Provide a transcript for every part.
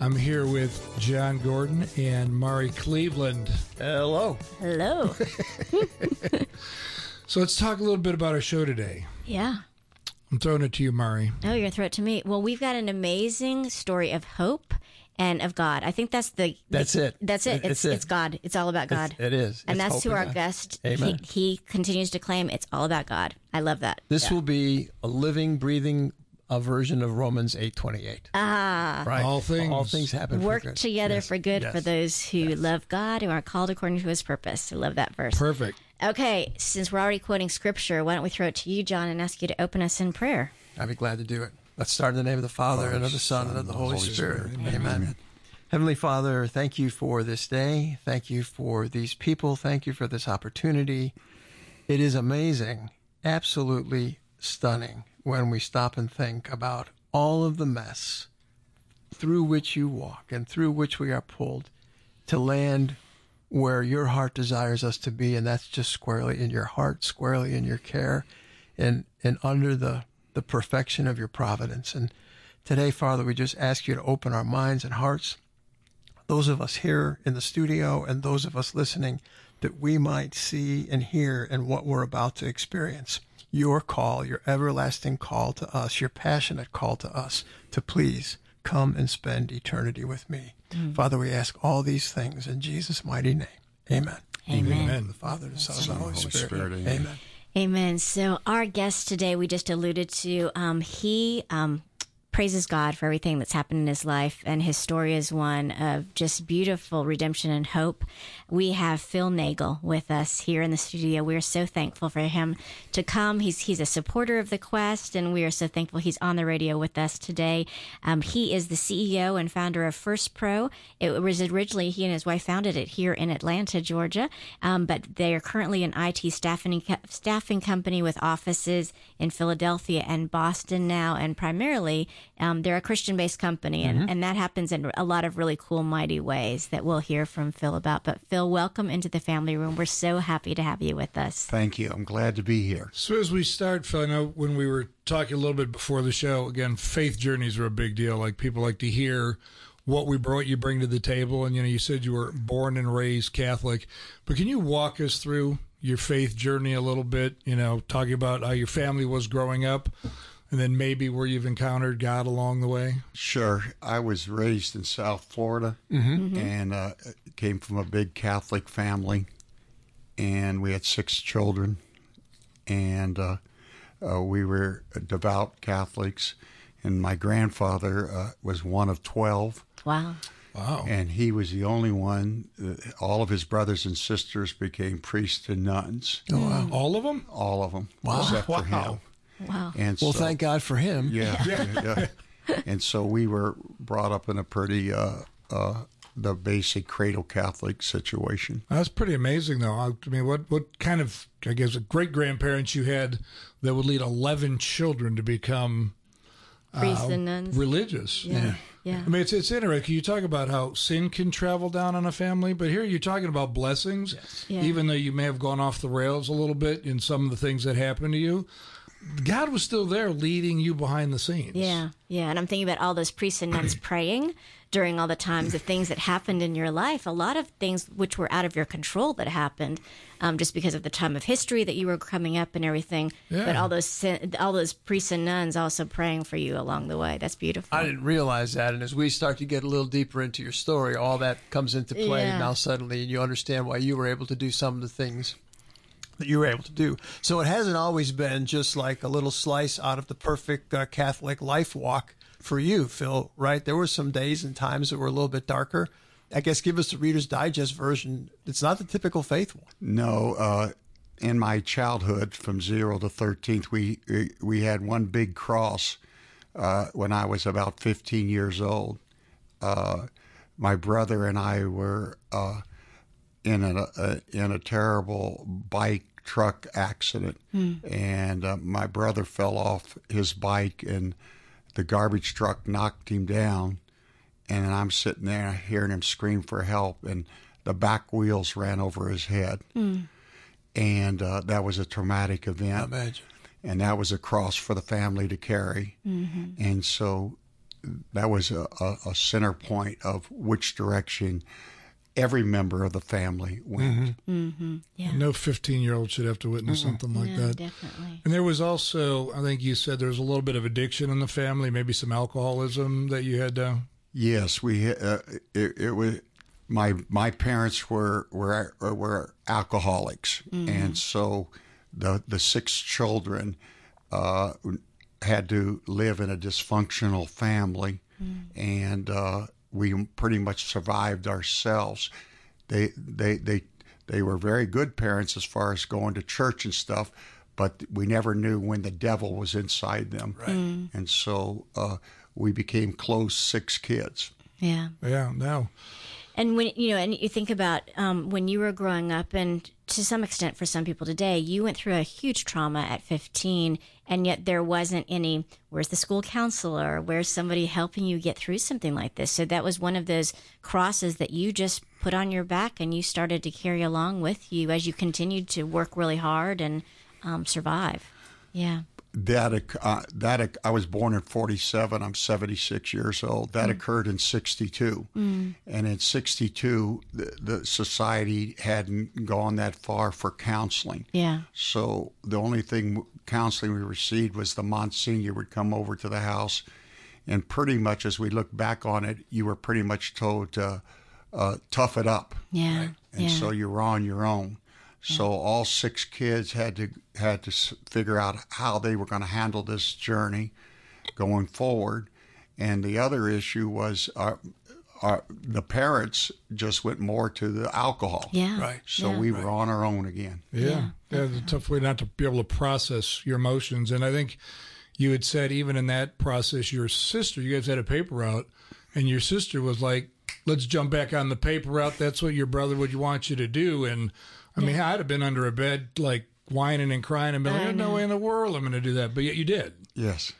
I'm here with John Gordon and Mari Cleveland. Hello. Hello. So let's talk a little bit about our show today. yeah. I'm throwing it to you, Mari. Oh, you're gonna throw it to me. Well, we've got an amazing story of hope and of God. I think that's the That's it. That's it. It- It's it's it's. God. It's all about God. It's- it is. and It's that's hope who our God. guest. Amen. He, he continues to claim it's all about God. I love that. This will be a living, breathing a version of Romans eight twenty eight. Ah, Right. All things- All things happen. for work good. together Yes. for good Yes. for those who love God who are called according to His purpose. I love that verse. Perfect. Okay, since we're already quoting scripture, why don't we throw it to you, John, and ask you to open us in prayer? I'd be glad to do it. Let's start in the name of the Father, and of the Son, and of the Holy, Spirit. Amen. Heavenly Father, thank you for this day. Thank you for these people. Thank you for this opportunity. It is amazing, absolutely stunning when we stop and think about all of the mess through which you walk and through which we are pulled to land where your heart desires us to be, and that's just squarely in your heart, squarely in your care, and and under the the perfection of your providence. And today, Father, we just ask you to open our minds and hearts, those of us here in the studio and those of us listening, that we might see and hear and what we're about to experience. Your call, your everlasting call to us, your passionate call to us to please come and spend eternity with me. Father, we ask all these things in Jesus' mighty name. Amen. Amen. Amen. The Father, the Son, and the Holy, Holy Spirit. Spirit, amen. amen. Amen. So our guest today, we just alluded to, um, he um, praises God for everything that's happened in his life, and his story is one of just beautiful redemption and hope. We have Phil Nagel with us here in the studio. We're so thankful for him to come. He's he's a supporter of the Quest, and we are so thankful he's on the radio with us today. Um, he is the CEO and founder of First Pro. It was originally he and his wife founded it here in Atlanta, Georgia, um, but they are currently an IT staffing staffing company with offices in Philadelphia and Boston now, and primarily um, they're a Christian based company, and, and that happens in a lot of really cool, mighty ways that we'll hear from Phil about. But Phil, welcome into the family room. We're so happy to have you with us. Thank you. I'm glad to be here. So as we start, Phil, I know when we were talking a little bit before the show, again, faith journeys are a big deal. Like people like to hear what we brought you bring to the table. And you know, you said you were born and raised Catholic, but can you walk us through your faith journey a little bit? You know, talking about how your family was growing up, and then maybe where you've encountered God along the way. Sure. I was raised in South Florida and uh, came from a big Catholic family, and we had six children, and uh, uh, we were devout Catholics. And my grandfather uh, was one of 12, Wow. Wow. and he was the only one. Uh, all of his brothers and sisters became priests and nuns, Oh, wow. All of them? all of them, Wow. except for him. Wow. And Well, so- thank God for him. Yeah, yeah. yeah. And so we were brought up in a pretty uh, uh, the basic cradle Catholic situation. That's pretty amazing, though. I I mean, what what kind of I guess great grandparents you had that would lead eleven children to become Priests and nuns. religious? yeah. Yeah. I mean, it's it's interesting. You talk about how sin can travel down on a family, but here you're talking about blessings. Yeah. Even though you may have gone off the rails a little bit in some of the things that happened to you, God was still there leading you behind the scenes. Yeah, yeah. And I'm thinking about all those priests and nuns praying during all the times of things that happened in your life. A lot of things which were out of your control that happened, um, just because of the time of history that you were coming up and everything. Yeah. But all those all those priests and nuns also praying for you along the way. That's beautiful. I didn't realize that. And as we start to get a little deeper into your story, all that comes into play Yeah. now suddenly, and you understand why you were able to do some of the things that you were able to do. So it hasn't always been just like a little slice out of the perfect uh, Catholic life walk for you, Phil, right? There were some days and times that were a little bit darker. I guess give us the Reader's Digest version. It's not the typical faith one. No, uh, in my childhood, from zero to thirteenth, we we had one big cross uh, when I was about fifteen years old. Uh, my brother and I were uh, in a, a in a terrible bike truck accident, and uh, my brother fell off his bike, and the garbage truck knocked him down, and I'm sitting there hearing him scream for help, and the back wheels ran over his head, and uh, that was a traumatic event. Imagine. and that was a cross for the family to carry. And so that was a, a, a center point of which direction every member of the family went. Mm-hmm. Mm-hmm. Yeah. No 15 year old should have to witness mm-hmm. something like no, that. definitely. And there was also, I think you said there was a little bit of addiction in the family, maybe some alcoholism that you had to. Yes, we uh, it, it was my my parents were were uh, were alcoholics, and so the the six children uh, had to live in a dysfunctional family, mm. and uh, we pretty much survived ourselves. They they they they were very good parents as far as going to church and stuff, but we never knew when the devil was inside them, right? And so uh, we became close six kids. Yeah. Yeah, no. And when you know, and you think about um, when you were growing up, and to some extent for some people today, you went through a huge trauma at 15, and yet there wasn't any. Where's the school counselor? Where's somebody helping you get through something like this? So that was one of those crosses that you just put on your back, and you started to carry along with you as you continued to work really hard and um, survive. Yeah. That uh, that I was born in 47 I'm 76 years old that occurred in 62 and in 62 the, the society hadn't gone that far for counseling Yeah. so the only thing counseling we received was the Monsignor would come over to the house and pretty much as we look back on it you were pretty much told to uh, tough it up Yeah. and yeah. so you were on your own. So mm-hmm. all six kids had to had to figure out how they were going to handle this journey going forward. And the other issue was our, our, the parents just went more to the alcohol. yeah. Right. So Yeah. we were on our own again. Yeah. Yeah. It's a tough way not to be able to process your emotions. And I think you had said, even in that process, your sister, you guys had a paper route, and your sister was like, let's jump back on the paper route. That's what your brother would want you to do. And I mean, I'd have been under a bed, like whining and crying and been I like, no know. way in the world I'm going to do that. But yet you did. Yes.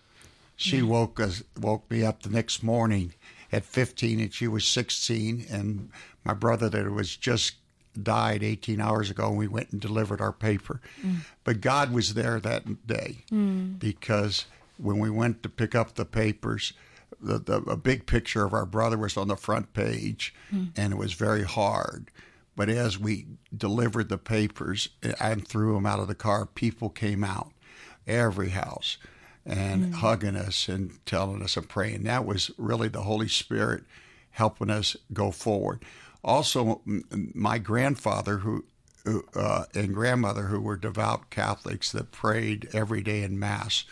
She woke us woke me up the next morning at 15 and she was 16 and my brother that was just died 18 hours ago and we went and delivered our paper. Mm. But God was there that day mm. because when we went to pick up the papers the, the a big picture of our brother was on the front page mm. and it was very hard. But as we delivered the papers and threw them out of the car, people came out, every house, and hugging us and telling us and praying. That was really the Holy Spirit helping us go forward. Also, my grandfather, who who, uh, and grandmother, who were devout Catholics that prayed every day in Mass,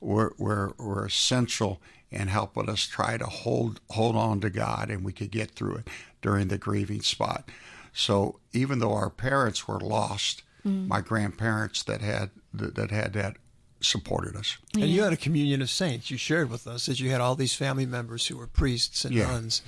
were, were, were essential in helping us try to hold hold on to God, and we could get through it during the grieving spot. So even though our parents were lost, mm. my grandparents that had that, that had that supported us. And you had a communion of saints. You shared with us that you had all these family members who were priests and Yeah. nuns.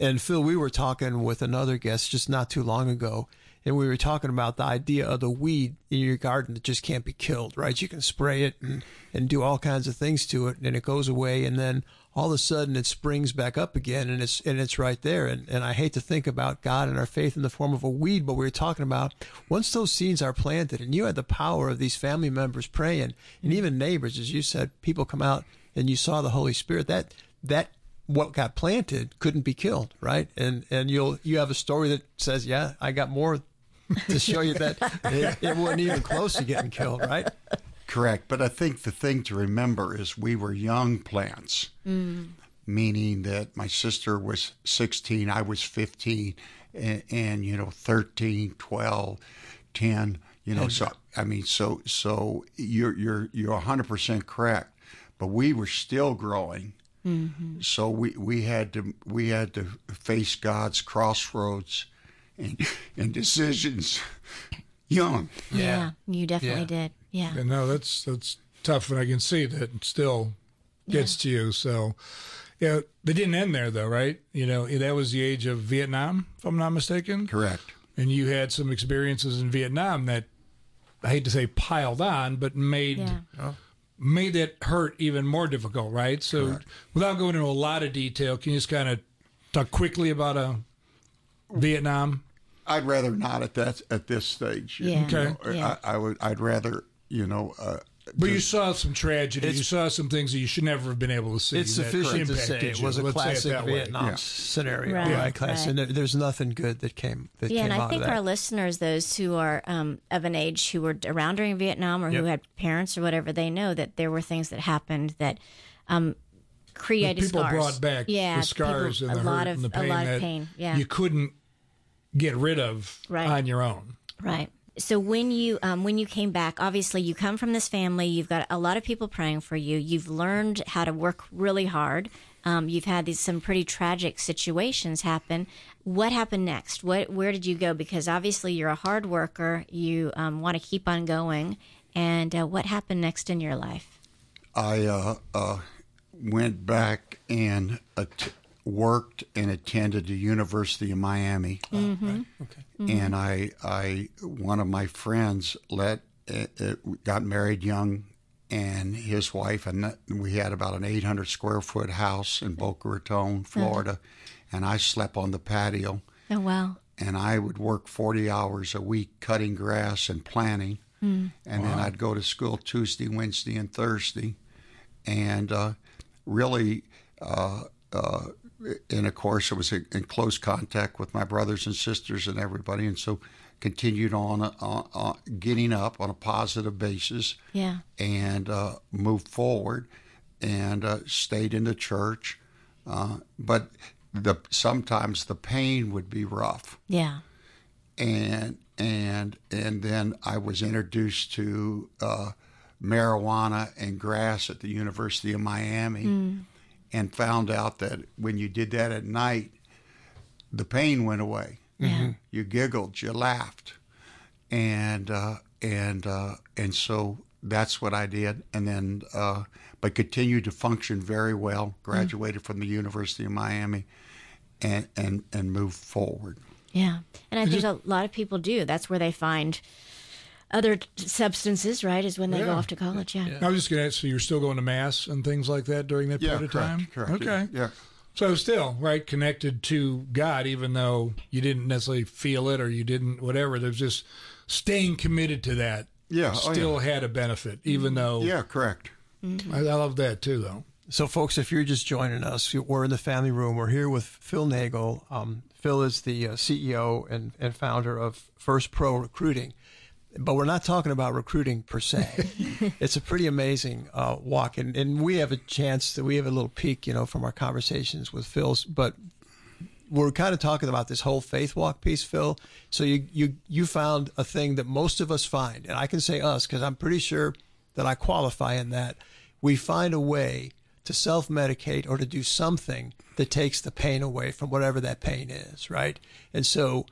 And Phil, we were talking with another guest just not too long ago, and we were talking about the idea of the weed in your garden that just can't be killed, right? You can spray it and, and do all kinds of things to it, and it goes away, and then all of a sudden it springs back up again, and it's and it's right there. And and I hate to think about God and our faith in the form of a weed, but we were talking about once those seeds are planted, and you had the power of these family members praying, and even neighbors, as you said, people come out and you saw the Holy Spirit. That that what got planted couldn't be killed, right? And and you'll you have a story that says, yeah, I got more to show you that it, it wasn't even close to getting killed, right? Correct. But I think the thing to remember is we were young plants, mm. meaning that my sister was 16, I was 15, and, and you know, 13, 12, 10, you know, so I mean, so so you're you're you're 100% correct. But we were still growing. Mm-hmm. So we, we had to we had to face God's crossroads and, and decisions young. Yeah. You definitely Yeah. did. Yeah. And no, that's that's tough, and I can see that it still gets to you. So, yeah, they didn't end there though, right? You know, that was the age of Vietnam, if I'm not mistaken. Correct. and you had some experiences in Vietnam that I hate to say piled on, but made Yeah. made that hurt even more difficult, right? So, without going into a lot of detail, can you just kind of talk quickly about uh, Vietnam? I'd rather not at that at this stage. Yeah. Okay. Yeah. I, I would. I'd rather you know. Uh, But you saw some tragedy. You saw some things that you should never have been able to see. It's sufficient to impacted say it was a Let's classic that. Vietnam Yeah. scenario, Right, right? Class, right. and there, there's nothing good that came that Yeah, came and I out think our listeners, those who are um, of an age who were around during Vietnam or who had parents or whatever, they know that there were things that happened that um, created People scars. brought back yeah, the scars people- and the a hurt lot of and the a pain lot that of pain. Yeah, you couldn't get rid of Right. on your own. Right. So when you um, when you came back, obviously you come from this family. You've got a lot of people praying for you. You've learned how to work really hard. Um, you've had these some pretty tragic situations happen. What happened next? What where did you go? Because obviously you're a hard worker. You um, want to keep on going. And uh, what happened next in your life? I uh, uh, went back and at- worked and attended the University of Miami, okay. and I, I, one of my friends let uh, uh, got married young, and his wife, and we had about an 800 square foot house in Boca Raton, Florida, and I slept on the patio. Oh wow. and I would work 40 hours a week cutting grass and planting. And then I'd go to school Tuesday, Wednesday, and Thursday. And uh, really, uh, uh, and of course, I was in close contact with my brothers and sisters and everybody. And so continued on, uh, uh, getting up on a positive basis Yeah. and uh, moved forward and uh, stayed in the church. Uh, but the sometimes the pain would be rough, Yeah. and and and then I was introduced to uh, marijuana and grass at the University of Miami, and found out that when you did that at night, the pain went away. Yeah. You giggled, you laughed, and uh, and uh, and so that's what I did, and then uh, but continued to function very well. Graduated from the University of Miami, and and and moved forward. Yeah. And I think a lot of people do. That's where they find other substances, right? Is when they go off to college. Yeah. I was just going to ask, so you're still going to mass and things like that during that period of time? correct. Okay. Yeah. So still, right, connected to God, even though you didn't necessarily feel it or you didn't, whatever. There's just staying committed to that. Yeah, oh, Still had a benefit, even though. Yeah, correct. I, I love that too, though. So, folks, if you're just joining us, we're in the family room. We're here with Phil Nagel. Um, Phil is the uh, CEO and, and founder of First Pro Recruiting. But we're not talking about recruiting per se. it's a pretty amazing uh, walk. And, and we have a chance that we have a little peek, you know, from our conversations with Phil's. But we're kind of talking about this whole faith walk piece, Phil. So you you you found a thing that most of us find, and I can say us because I'm pretty sure that I qualify in that. We find a way to self medicate or to do something that takes the pain away from whatever that pain is, right? And so,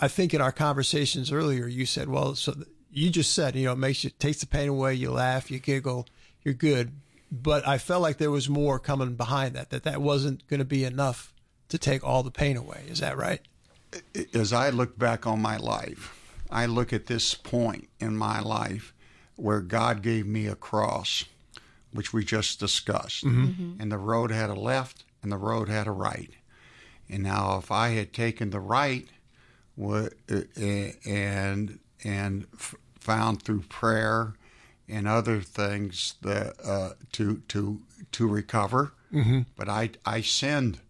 I think in our conversations earlier, you said, well, so you just said, you know, it makes you takes the pain away. You laugh, you giggle, you're good. But I felt like there was more coming behind that. That that wasn't going to be enough to take all the pain away. Is that right? as I look back on my life, I look at this point in my life where God gave me a cross, which we just discussed. Mm-hmm. Mm-hmm. And the road had a left and the road had a right. And now, if I had taken the right wa- Uh, and and found through prayer and other things that uh, to to to recover, mm-hmm. but I I sinned.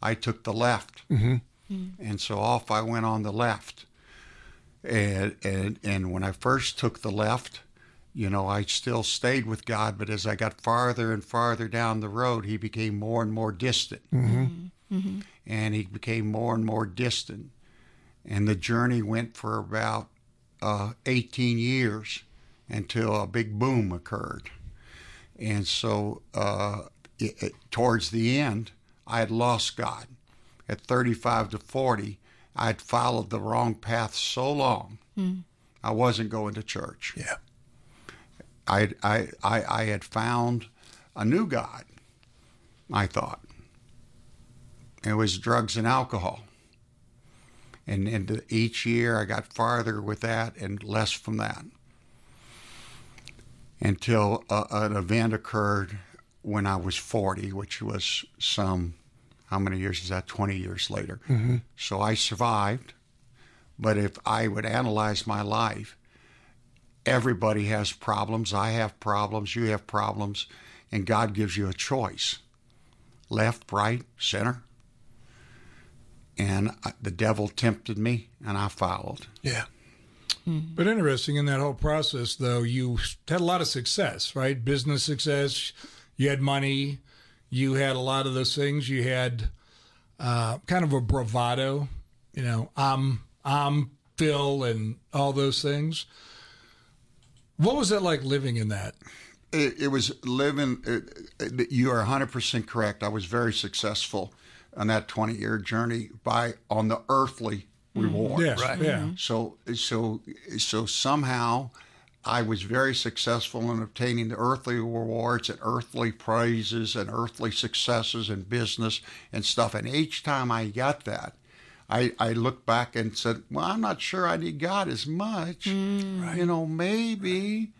I took the left. Mm-hmm. Mm. And so off I went on the left. And and and when I first took the left, you know, I still stayed with God, but as I got farther and farther down the road, He became more and more distant, mm-hmm. and He became more and more distant, and the journey went for about uh, 18 years until a big boom occurred, and so uh, it, it- towards the end, I had lost God at 35 to 40, I had followed the wrong path so long, I wasn't going to church. Yeah. I, I, I, I had found a new God, I thought. It was drugs and alcohol. And, and each year I got farther with that and less from that until uh, an event occurred when I was 40, which was some, how many years is that? 20 years later. Mm-hmm. So I survived. But if I would analyze my life, everybody has problems. I have problems. You have problems. And God gives you a choice left, right, center. And the devil tempted me, and I followed. Yeah. But interesting in that whole process, though, you had a lot of success, right? Business success, you had money, you had a lot of those things. You had uh, kind of a bravado, you know, I'm I'm Phil and all those things. What was it like living in that? It, it was living. It, it, you are 100 percent correct. I was very successful on that 20 year journey by on the earthly reward. Yes, right. Yeah. So so so somehow I was very successful in obtaining the earthly rewards and earthly praises and earthly successes in business and stuff. And each time I got that, I, I looked back and said, Well, I'm not sure I need God as much. Mm. You know, maybe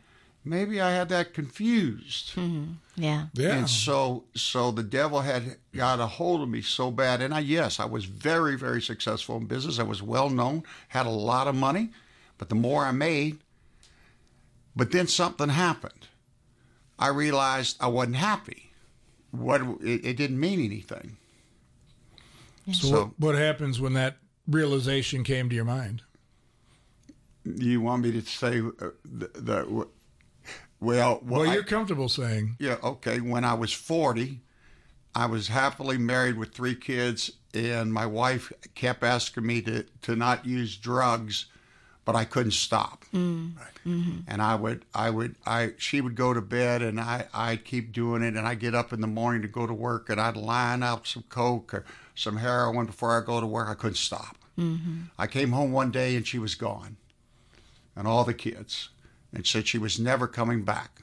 maybe I had that confused. Mm-hmm. Yeah. Yeah. And so so the devil had got a hold of me so bad. And I yes, I was very, very successful in business. I was well known, had a lot of money, but the more I made, but then something happened. I realized I wasn't happy. What it, it didn't mean anything. So, So- what, what happens when that realization came to your mind? You want me to say uh, the, the well, well, Well, you're comfortable saying. Yeah, okay. When I was 40, I was happily married with three kids, and my wife kept asking me to, to not use drugs, but I couldn't stop. Mm. Mm-hmm. And I would, I would, I, she would go to bed, and I, I'd keep doing it, and I'd get up in the morning to go to work, and I'd line up some coke or some heroin before I go to work. I couldn't stop. Mm-hmm. I came home one day, and she was gone, and all the kids, and said she was never coming back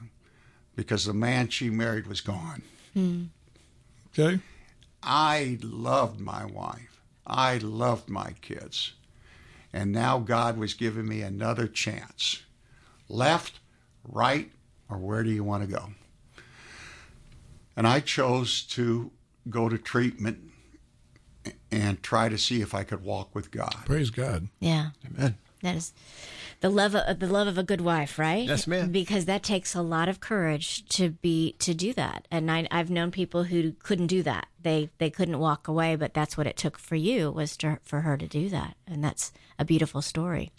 because the man she married was gone. Hmm. Okay. I loved my wife. I loved my kids. And now God was giving me another chance. Left, right, or where do you want to go? And I chose to go to treatment and try to see if I could walk with God. Praise God. Yeah. Amen. That is the love of the love of a good wife, right? Yes, ma'am. Because that takes a lot of courage to be to do that. And I, I've known people who couldn't do that. They they couldn't walk away, but that's what it took for you was to, for her to do that, and that's a beautiful story.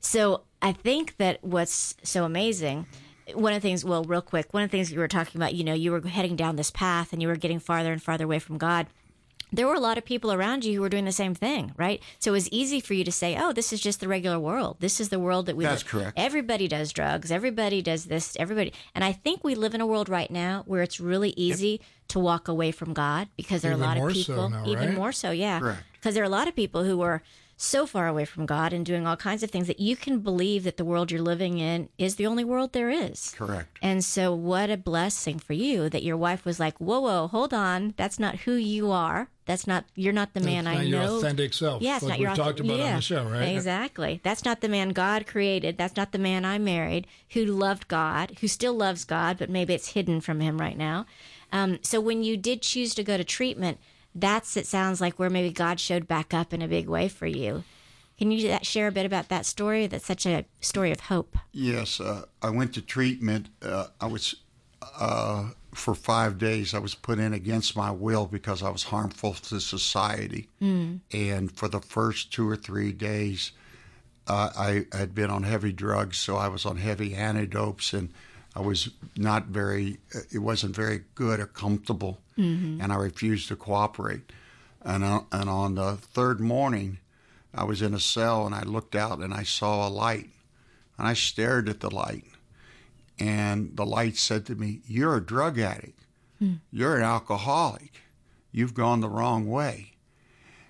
So I think that what's so amazing. One of the things, well, real quick, one of the things you were talking about, you know, you were heading down this path and you were getting farther and farther away from God there were a lot of people around you who were doing the same thing, right? So it was easy for you to say, "Oh, this is just the regular world. This is the world that we." That's live." correct. Everybody does drugs. Everybody does this. Everybody, and I think we live in a world right now where it's really easy to walk away from God because there are a lot more of so people, now, even right? more so, yeah, Correct. because there are a lot of people who are so far away from God and doing all kinds of things that you can believe that the world you're living in is the only world there is. Correct. And so, what a blessing for you that your wife was like, "Whoa, whoa, hold on, that's not who you are. That's not you're not the man That's I not know." your authentic self. Yeah, it's like not we your talked about yeah, on the show, right? Exactly. That's not the man God created. That's not the man I married who loved God, who still loves God, but maybe it's hidden from him right now. Um, so when you did choose to go to treatment, that's it sounds like where maybe God showed back up in a big way for you. Can you share a bit about that story? That's such a story of hope. Yes, uh, I went to treatment. Uh, I was uh, for five days. I was put in against my will because I was harmful to society. And for the first two or three days, uh, I had been on heavy drugs, so I was on heavy antidotes, and I was not very. Uh, it wasn't very good or comfortable, mm-hmm. and I refused to cooperate. And uh, and on the third morning, I was in a cell, and I looked out and I saw a light, and I stared at the light, and the light said to me, "You're a drug addict. Hmm. You're an alcoholic. You've gone the wrong way."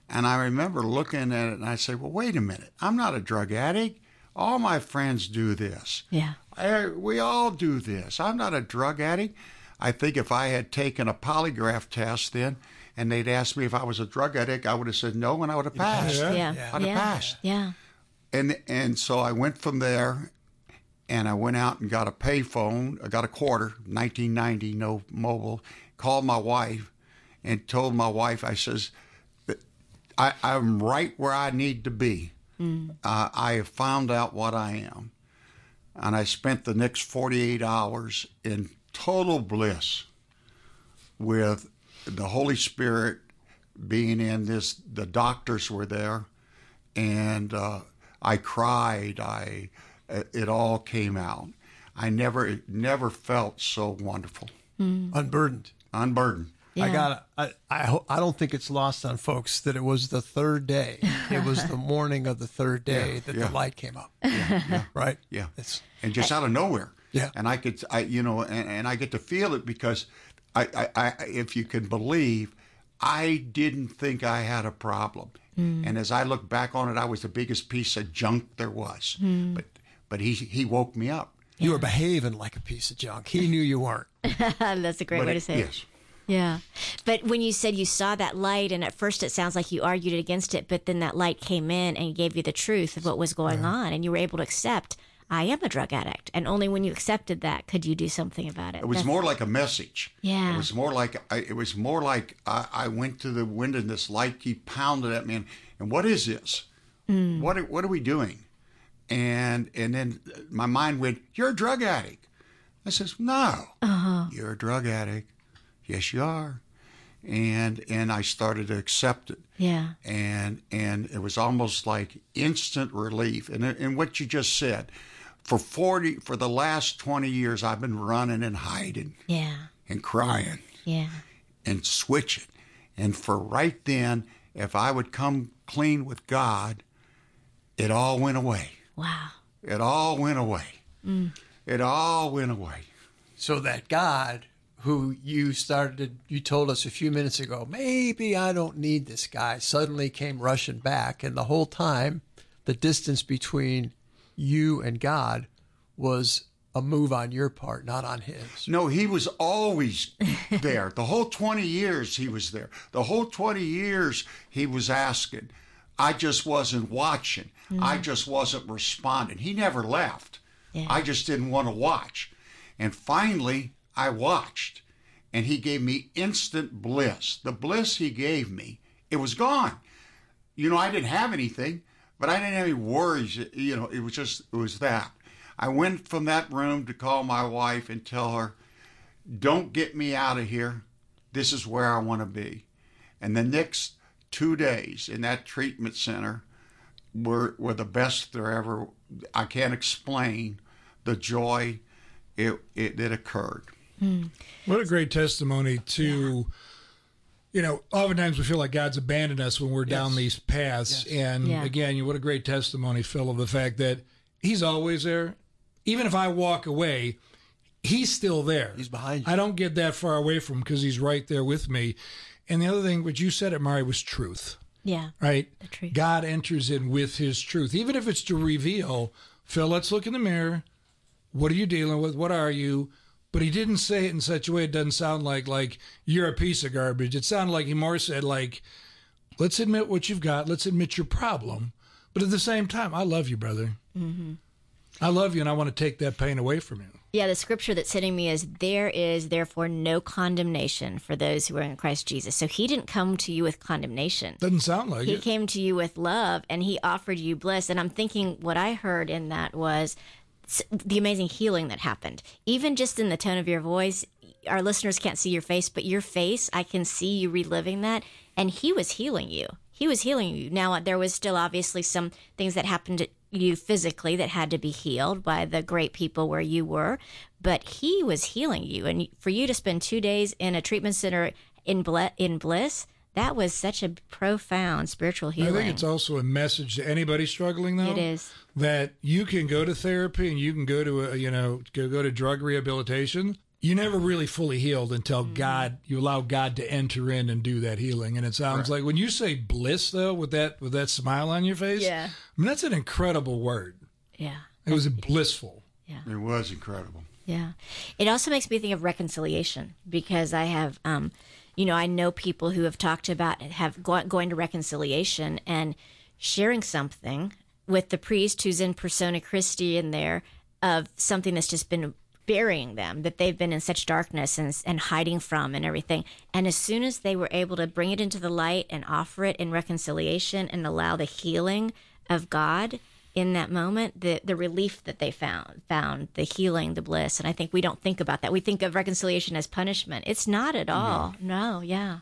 And I remember looking at it and I said, Well, wait a minute. I'm not a drug addict. All my friends do this. Yeah. I, we all do this. I'm not a drug addict. I think if I had taken a polygraph test then and they'd asked me if I was a drug addict, I would have said no, and I would have passed. Yeah. Yeah. Yeah. I'd have Yeah. passed. Yeah. And and so I went from there, and I went out and got a payphone. I got a quarter, 1990, no mobile. Called my wife, and told my wife, I says, I, I'm right where I need to be. Uh, I have found out what I am, and I spent the next 48 hours in total bliss with the Holy Spirit being in this. The doctors were there, and uh, I cried. I it all came out. I never it never felt so wonderful, Unburdened. unburdened. I got. I I, I don't think it's lost on folks that it was the third day. It was the morning of the third day Yeah, that yeah. the light came up. Right. Yeah, It's and just out of nowhere. Yeah. and I could, I you know, and, and I get to feel it because I, I, I, if you can believe, I didn't think I had a problem, mm. and as I look back on it, I was the biggest piece of junk there was. Hmm. But but he he woke me up. you were behaving like a piece of junk. He knew you weren't. That's a great But way it- to say it. yes. Yeah. But when you said you saw that light, and at first it sounds like you argued against it, but then that light came in and gave you the truth of what was going on, and you were able to accept, I am a drug addict. And only when you accepted that could you do something about it. It was That's- more like a message. Yeah. It was more like I, it was more like I, I went to the window and this light keep pounding at me and, and what is this? Mm. What are, what are we doing? And and then my mind went, "You're a drug addict." I says, "No, uh-huh. you're a drug addict. Yes, you are." And and I started to accept it Yeah. and and it was almost like instant relief. And and what you just said, for forty for the last twenty years, I've been running and hiding Yeah. and crying Yeah. and switching, and for right then, if I would come clean with God, it all went away. Wow. It all went away. Mm. It all went away. So that God, who you started, you told us a few minutes ago, maybe I don't need this guy, suddenly came rushing back, and the whole time, the distance between you and God was a move on your part, not on his. No, he was always there. The whole 20 years he was there. The whole 20 years he was asking. I just wasn't watching. Mm-hmm. I just wasn't responding. He never left. Yeah. I just didn't want to watch. And finally, I watched. And he gave me instant bliss. The bliss he gave me, it was gone. You know, I didn't have anything, but I didn't have any worries. You know, it was just, it was that. I went from that room to call my wife and tell her, don't get me out of here. This is where I want to be. And the next two days in that treatment center were, were the best there ever. I can't explain the joy it, it that occurred. Hmm. What a great testimony to, you know, oftentimes we feel like God's abandoned us when we're down these paths. And Yeah. again, you what a great testimony, Phil, of the fact that He's always there. Even if I walk away, He's still there. He's behind you. I don't get that far away from him because He's right there with me. And the other thing, what you said, it, Mari, was truth Yeah. right? The truth. God enters in with his truth, even if it's to reveal, Phil, let's look in the mirror. What are you dealing with? What are you? But he didn't say it in such a way it doesn't sound like like you're a piece of garbage. It sounded like he more said like, let's admit what you've got. Let's admit your problem. But at the same time, I love you, brother. Mm-hmm. I love you, and I want to take that pain away from you. Yeah, the scripture that's hitting me is there is therefore no condemnation for those who are in Christ Jesus. So he didn't come to you with condemnation. Doesn't sound like He it. came to you with love and he offered you bliss. And I'm thinking what I heard in that was the amazing healing that happened. Even just in the tone of your voice, our listeners can't see your face, but your face, I can see you reliving that. And he was healing you. He was healing you. Now, there was still obviously some things that happened to you physically that had to be healed by the great people where you were, but he was healing you. And for you to spend two days in a treatment center in, ble- in bliss, that was such a profound spiritual healing. I think it's also a message to anybody struggling, though. It is. that you can go to therapy and you can go to a, you know go go to drug rehabilitation. You never really fully healed until Mm-hmm. God you allow God to enter in and do that healing. And it sounds like when you say bliss though, with that with that smile on your face, Yeah. I mean that's an incredible word. yeah. It was blissful. Yeah, it was incredible. Yeah. It also makes me think of reconciliation because I have, um, you know, I know people who have talked about have go, going to reconciliation and sharing something with the priest who's in persona Christi in there of something that's just been burying them that they've been in such darkness and, and hiding from and everything. And as soon as they were able to bring it into the light and offer it in reconciliation and allow the healing of god in that moment the the relief that they found found the healing the bliss and i think we don't think about that we think of reconciliation as punishment it's not at all no, no yeah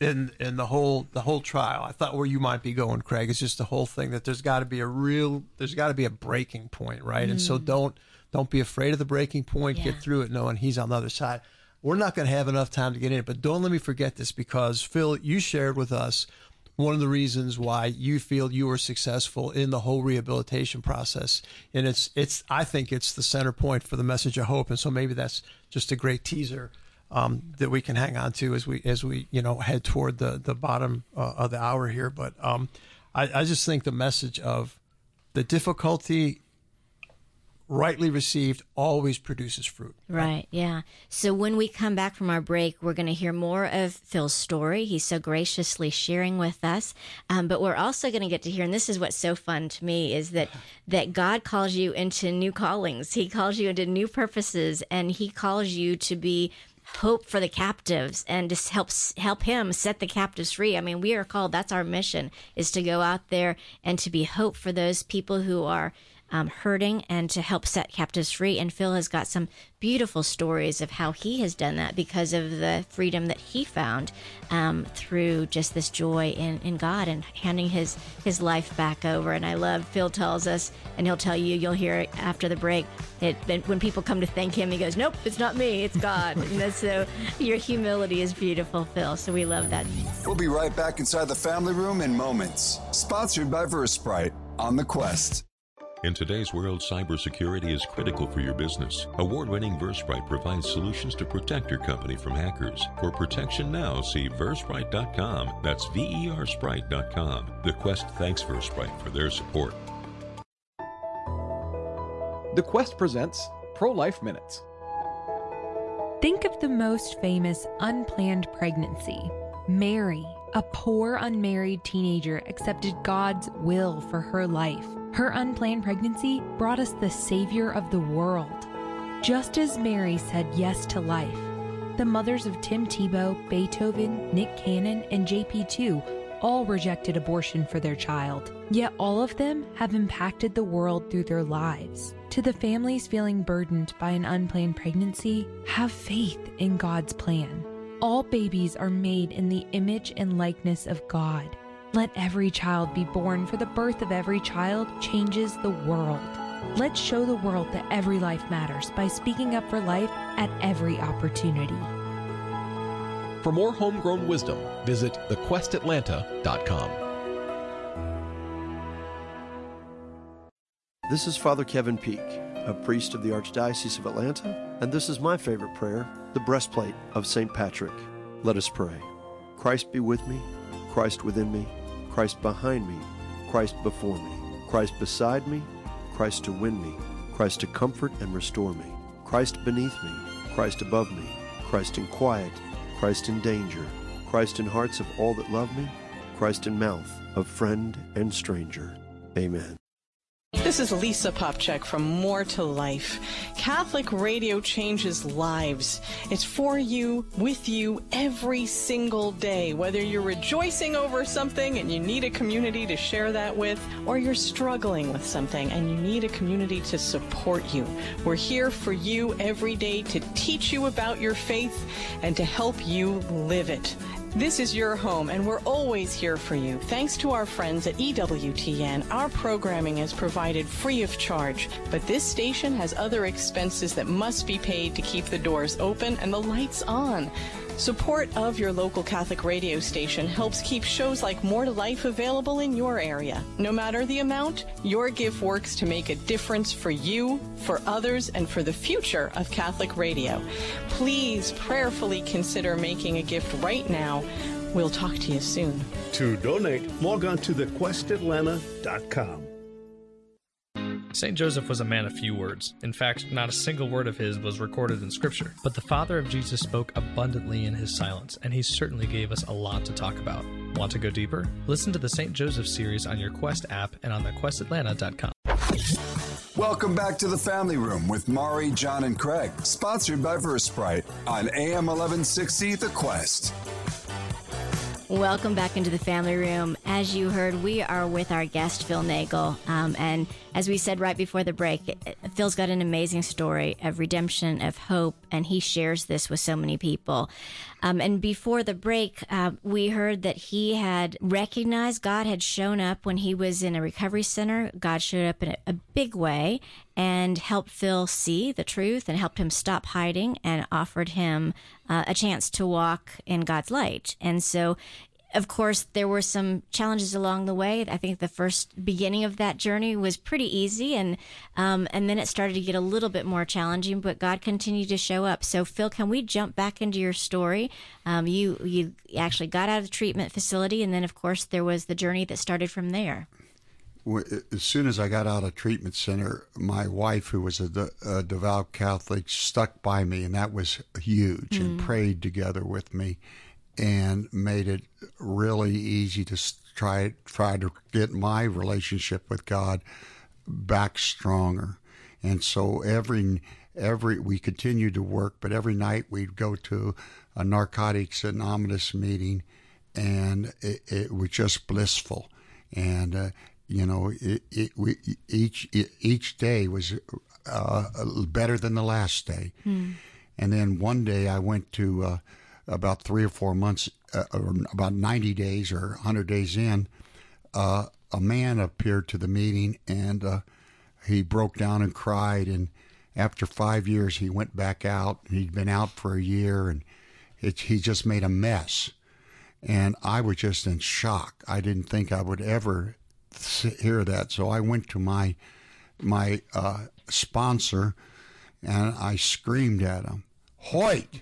in in the whole the whole trial i thought where you might be going craig is just the whole thing that there's got to be a real there's got to be a breaking point right mm. and so don't don't be afraid of the breaking point. Yeah. Get through it knowing he's on the other side. We're not going to have enough time to get in it, but don't let me forget this because Phil, you shared with us one of the reasons why you feel you were successful in the whole rehabilitation process, and it's it's I think it's the center point for the message of hope, and so maybe that's just a great teaser um, that we can hang on to as we as we you know head toward the the bottom uh, of the hour here. But um, I, I just think the message of the difficulty rightly received always produces fruit. Right? right, yeah. So when we come back from our break, we're going to hear more of Phil's story. He's so graciously sharing with us. Um, but we're also going to get to hear, and this is what's so fun to me, is that that God calls you into new callings. He calls you into new purposes, and He calls you to be hope for the captives and just helps help him set the captives free. I mean, we are called. That's our mission: is to go out there and to be hope for those people who are um, hurting and to help set captives free. And Phil has got some beautiful stories of how he has done that because of the freedom that he found um, through just this joy in, in God and handing his his life back over. And I love Phil tells us, and he'll tell you, you'll hear it after the break. It, when people come to thank him, he goes, "Nope, it's not me, it's God." and so your humility is beautiful, Phil. So we love that. We'll be right back inside the family room in moments. Sponsored by Versprite on the Quest. In today's world, cybersecurity is critical for your business. Award-winning Versprite provides solutions to protect your company from hackers. For protection now, see versprite.com. That's V-E-R Sprite.com. The Quest thanks Versprite for their support. The Quest presents Pro-Life Minutes. Think of the most famous unplanned pregnancy. Mary, a poor unmarried teenager, accepted God's will for her life. Her unplanned pregnancy brought us the Savior of the world. Just as Mary said yes to life, the mothers of Tim Tebow, Beethoven, Nick Cannon, and JP2 all rejected abortion for their child. Yet all of them have impacted the world through their lives. To the families feeling burdened by an unplanned pregnancy, have faith in God's plan. All babies are made in the image and likeness of God. Let every child be born, for the birth of every child changes the world. Let's show the world that every life matters by speaking up for life at every opportunity. For more homegrown wisdom, visit thequestatlanta.com. This is Father Kevin Peak, a priest of the Archdiocese of Atlanta, and this is my favorite prayer, the breastplate of St. Patrick. Let us pray. Christ be with me, Christ within me Christ behind me, Christ before me, Christ beside me, Christ to win me, Christ to comfort and restore me, Christ beneath me, Christ above me, Christ in quiet, Christ in danger, Christ in hearts of all that love me, Christ in mouth of friend and stranger. Amen. This is Lisa Popcak from More to Life. Catholic radio changes lives. It's for you, with you, every single day. Whether you're rejoicing over something and you need a community to share that with, or you're struggling with something and you need a community to support you. We're here for you every day to teach you about your faith and to help you live it. This is your home, and we're always here for you. Thanks to our friends at EWTN, our programming is provided free of charge, but this station has other expenses that must be paid to keep the doors open and the lights on. Support of your local Catholic radio station helps keep shows like More to Life available in your area. No matter the amount, your gift works to make a difference for you, for others, and for the future of Catholic radio. Please prayerfully consider making a gift right now. We'll talk to you soon. To donate, log on to thequestatlanta.com. St. Joseph was a man of few words. In fact, not a single word of his was recorded in Scripture. But the father of Jesus spoke abundantly in his silence, and he certainly gave us a lot to talk about. Want to go deeper? Listen to the St. Joseph series on your Quest app and on thequestatlanta.com. Welcome back to the Family Room with Mari, John, and Craig, sponsored by Versprite on AM 1160 The Quest. Welcome back into the family room. As you heard, we are with our guest, Phil Nagel. Um, and as we said right before the break, Phil's got an amazing story of redemption, of hope, and he shares this with so many people. Um, and before the break, uh, we heard that he had recognized God had shown up when he was in a recovery center. God showed up in a, a big way and helped Phil see the truth and helped him stop hiding and offered him uh, a chance to walk in God's light. And so of course, there were some challenges along the way. I think the first beginning of that journey was pretty easy, and um, and then it started to get a little bit more challenging. But God continued to show up. So, Phil, can we jump back into your story? Um, you you actually got out of the treatment facility, and then, of course, there was the journey that started from there. As soon as I got out of treatment center, my wife, who was a, de- a devout Catholic, stuck by me, and that was huge, mm. and prayed together with me and made it really easy to try try to get my relationship with God back stronger. And so every every we continued to work, but every night we'd go to a Narcotics Anonymous meeting, and it, it was just blissful. And uh, you know, it, it, we, each each day was uh, better than the last day. Hmm. And then one day I went to uh, about three or four months, uh, or about 90 days or 100 days in, uh, a man appeared to the meeting and uh, he broke down and cried. And after five years, he went back out. He'd been out for a year and it, he just made a mess. And I was just in shock. I didn't think I would ever hear that. So I went to my my uh, sponsor and I screamed at him, Hoyt,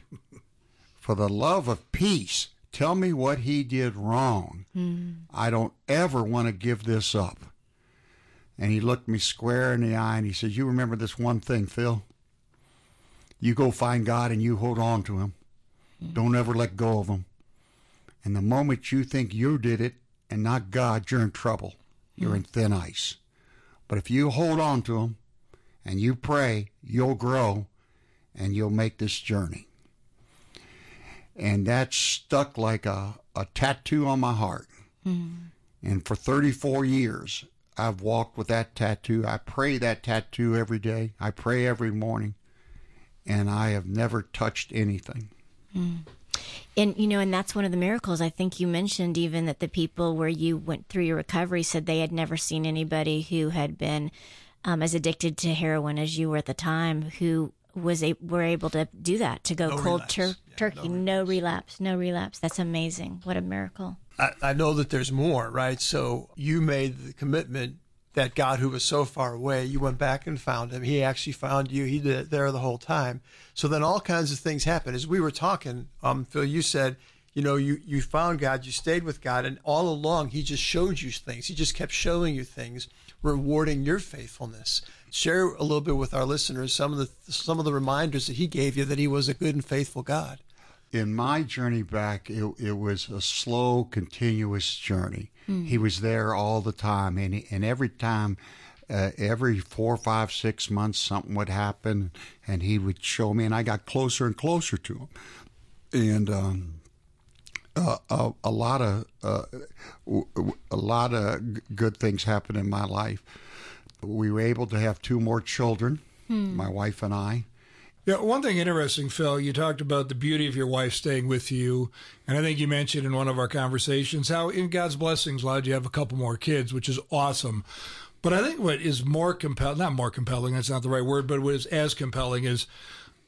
for the love of peace, tell me what he did wrong. Mm. I don't ever want to give this up. And he looked me square in the eye and he said, You remember this one thing, Phil? You go find God and you hold on to him. Mm. Don't ever let go of him. And the moment you think you did it and not God, you're in trouble. You're mm. in thin ice. But if you hold on to him and you pray, you'll grow and you'll make this journey and that stuck like a, a tattoo on my heart. Mm. And for 34 years, I've walked with that tattoo. I pray that tattoo every day. I pray every morning, and I have never touched anything. Mm. And you know, and that's one of the miracles. I think you mentioned even that the people where you went through your recovery said they had never seen anybody who had been um, as addicted to heroin as you were at the time, who was a, were able to do that to go no cold tur- yeah, turkey, no, no relapse, no relapse. That's amazing. What a miracle. I, I know that there's more, right? So you made the commitment that God who was so far away, you went back and found him. He actually found you. He did it there the whole time. So then all kinds of things happen. As we were talking, um, Phil, you said, you know, you, you found God, you stayed with God, and all along he just showed you things. He just kept showing you things, rewarding your faithfulness share a little bit with our listeners some of the some of the reminders that he gave you that he was a good and faithful God. In my journey back, it, it was a slow, continuous journey. Mm. He was there all the time, and and every time, uh, every four, five, six months, something would happen, and he would show me, and I got closer and closer to him, and. Um, uh, a, a, lot of uh, a lot of good things happened in my life we were able to have two more children, hmm. my wife and I. Yeah, one thing interesting, Phil, you talked about the beauty of your wife staying with you. And I think you mentioned in one of our conversations how, in God's blessings, allowed you have a couple more kids, which is awesome. But I think what is more compelling, not more compelling, that's not the right word, but what is as compelling is